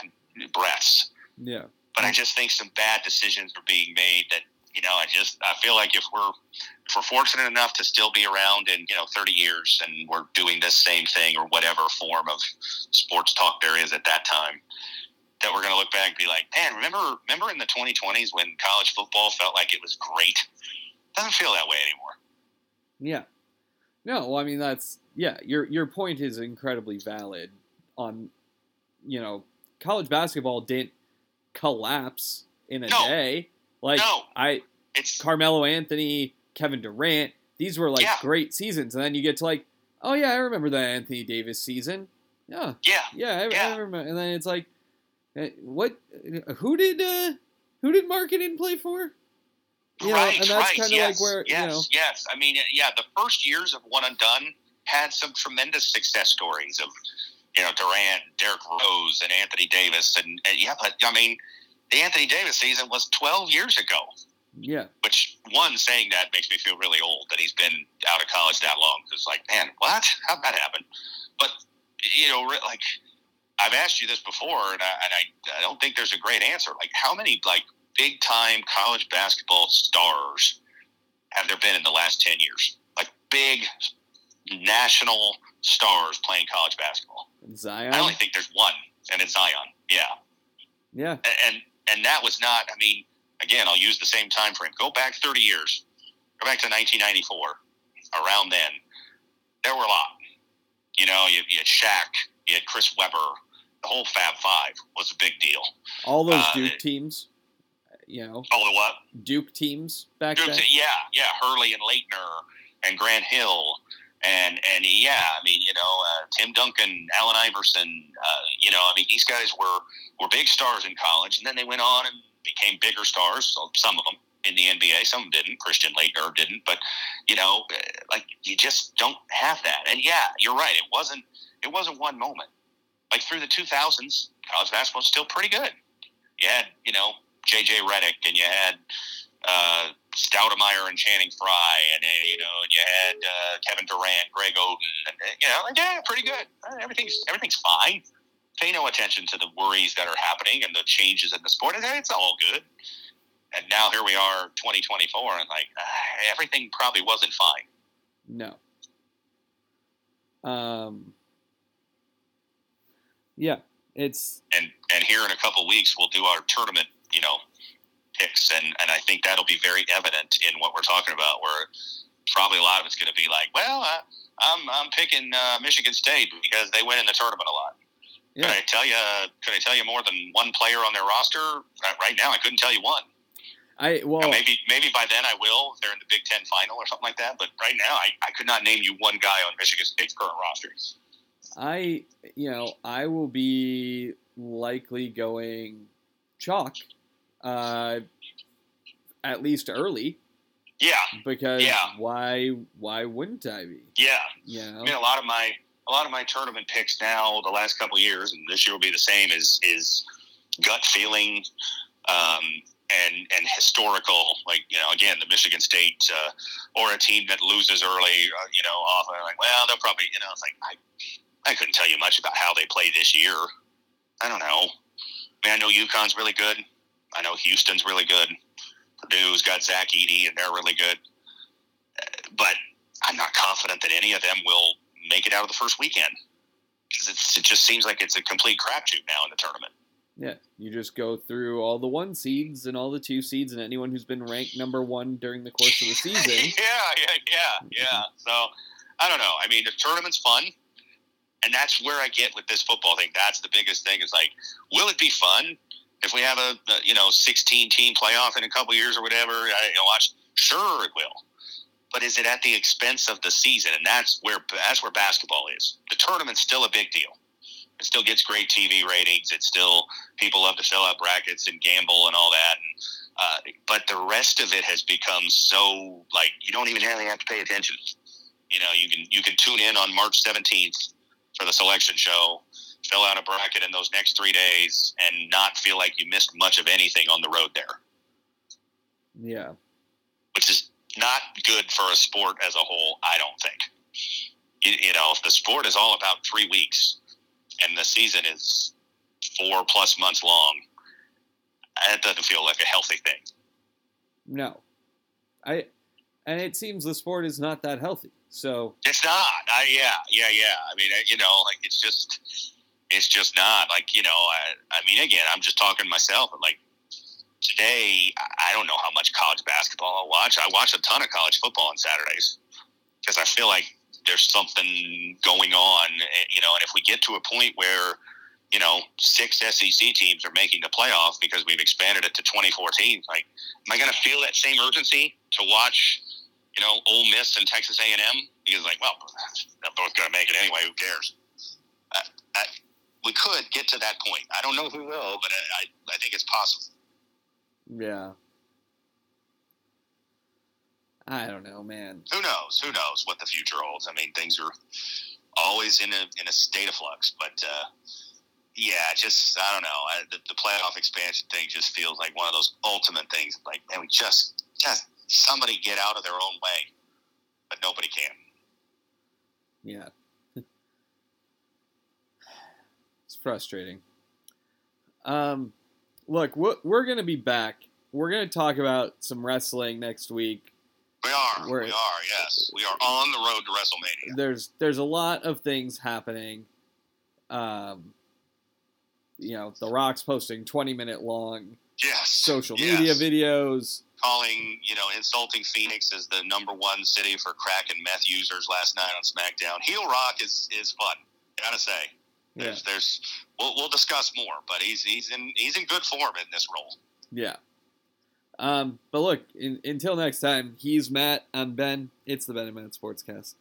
S2: breaths.
S1: Yeah.
S2: But I just think some bad decisions are being made that you know. I just I feel like if we're if we're fortunate enough to still be around in you know 30 years and we're doing this same thing or whatever form of sports talk there is at that time that we're going to look back and be like man remember remember in the 2020s when college football felt like it was great doesn't feel that way anymore
S1: Yeah. No, well, I mean that's yeah, your your point is incredibly valid on you know, college basketball didn't collapse in a
S2: No.
S1: day. Like
S2: no
S1: I
S2: it's
S1: Carmelo Anthony, Kevin Durant, these were like
S2: Yeah.
S1: great seasons. And then you get to like, oh yeah, I remember the Anthony Davis season. Yeah,
S2: yeah
S1: yeah, I, I remember. And then it's like, eh, what? Who did uh, who did Marketing play for? You know,
S2: right
S1: and that's
S2: right
S1: kinda like
S2: yes
S1: where, you
S2: yes
S1: know-
S2: yes I mean yeah the first years of one and done had some tremendous success stories of you know Durant Derrick Rose and Anthony Davis and, and yeah but I mean the Anthony Davis season was 12 years ago
S1: Yeah,
S2: which one saying that makes me feel really old that he's been out of college that long. It's like, man, what? How'd that happen? But you know, like I've asked you this before, and I, and I, I don't think there's a great answer. Like, how many like big time college basketball stars have there been in the last ten years? Like big national stars playing college basketball.
S1: Zion.
S2: I only think there's one, and it's Zion. Yeah
S1: yeah,
S2: and and that was not. I mean, again, I'll use the same time frame. Go back 30 years. Go back to 1994. Around then, there were a lot. You know, you, you had Shaq, you had Chris Webber. The whole Fab Five was a big deal.
S1: All those
S2: Uh,
S1: Duke teams, you know,
S2: All the what?
S1: Duke teams back
S2: Duke,
S1: then.
S2: yeah, yeah, Hurley and Laettner and Grant Hill and and yeah, I mean, you know, uh, Tim Duncan, Allen Iverson, uh, you know, I mean, these guys were were big stars in college, and then they went on and became bigger stars. Some of them in the NBA, some didn't. Christian Laettner didn't, but you know, uh, like you just don't have that. And yeah, you're right. It wasn't it wasn't one moment. Like through the 2000s, college basketball was still pretty good. You had, you know, J.J. Redick, and you had uh, Stoudemire and Channing Frye, and uh, you know, and you had uh, Kevin Durant, Greg Oden, and uh, you know, like, yeah, pretty good. Uh, everything's everything's fine. Pay no attention to the worries that are happening and the changes in the sport. and It's all good. And now here we are, 2024, and like uh, everything probably wasn't fine.
S1: No. Um. Yeah, it's
S2: and and here in a couple weeks we'll do our tournament you know picks and and i think that'll be very evident in what we're talking about where probably a lot of it's going to be like well I, i'm i'm picking uh, michigan state because they win in the tournament a lot.
S1: Yeah.
S2: could i tell you could i tell you more than one player on their roster? Right, right now i couldn't tell you one.
S1: I well
S2: maybe maybe by then i will if they're in the big ten final or something like that but right now i, I could not name you one guy on michigan state's current roster.
S1: I you know I will be likely going chalk, uh, at least early
S2: yeah
S1: because
S2: Yeah.
S1: why why wouldn't I be?
S2: yeah
S1: You know,
S2: I mean, a lot of my a lot of my tournament picks now, the last couple of years, and this year will be the same. Is is gut feeling, um, and and historical. Like you know, again, the Michigan State uh, or a team that loses early. Uh, you know, off and like, well, they'll probably. You know, it's like I I couldn't tell you much about how they play this year. I don't know. I mean, I know UConn's really good. I know Houston's really good. Purdue's got Zach Edey, and they're really good. But I'm not confident that any of them will make it out of the first weekend. 'Cause it's, it just seems like it's a complete crapshoot now in the tournament.
S1: yeah, you just go through all the one seeds and all the two seeds and anyone who's been ranked number one during the course of the season.
S2: yeah, yeah, yeah, yeah. So I don't know. I mean, the tournament's fun, and that's where I get with this football thing. That's the biggest thing. Is like, will it be fun if we have a, you know 16 team playoff in a couple years or whatever? I, you know, watch. Sure, it will. But is it at the expense of the season? And that's where that's where basketball is. The tournament's still a big deal. It still gets great TV ratings. It's still people love to fill out brackets and gamble and all that. And, uh, but the rest of it has become so like you don't even really have to pay attention. You know, you can you can tune in on March seventeenth for the selection show, fill out a bracket in those next three days, and not feel like you missed much of anything on the road there,
S1: Yeah,
S2: which is not good for a sport as a whole. I don't think. You, you know, if the sport is all about three weeks and the season is four plus months long, that doesn't feel like a healthy thing.
S1: no, I and it seems the sport is not that healthy. So
S2: It's not. I, yeah, yeah, yeah. I mean, you know, like it's just, it's just not. Like you know, I, I mean, again, I'm just talking to myself. Like today, I don't know how much college basketball I'll watch. I watch a ton of college football on Saturdays because I feel like there's something going on. eh, You know, and if we get to a point where you know six SEC teams are making the playoff because we've expanded it to 24 teams, like, am I going to feel that same urgency to watch? you know, Ole Miss and Texas A&M because, like, well, they're both going to make it anyway. Who cares? We could get to that point. I don't know if we will, but I, I, think it's possible.
S1: yeah, I don't know, man.
S2: Who knows? Who knows what the future holds? I mean, things are always in a in a state of flux, but uh, yeah, just I don't know. I, the, the playoff expansion thing just feels like one of those ultimate things. Like, man, we just just somebody get out of their own way, but nobody can.
S1: Yeah. it's frustrating. Um, look, we're, we're going to be back. We're going to talk about some wrestling next week.
S2: We are.
S1: We're-
S2: we are. Yes, we are on the road to WrestleMania.
S1: There's there's a lot of things happening. Um, you know, The Rock's posting 20 minute long
S2: Yes.
S1: social
S2: yes.
S1: media videos.
S2: calling, you know, insulting Phoenix as the number one city for crack and meth users last night on SmackDown. Heel Rock is is fun, gotta say.
S1: Yeah,
S2: There's, there's, we'll, we'll discuss more, but he's he's in he's in good form in this role.
S1: yeah. Um, but look, in, until next time, he's Matt. I'm Ben. It's the Ben and Matt Sportscast.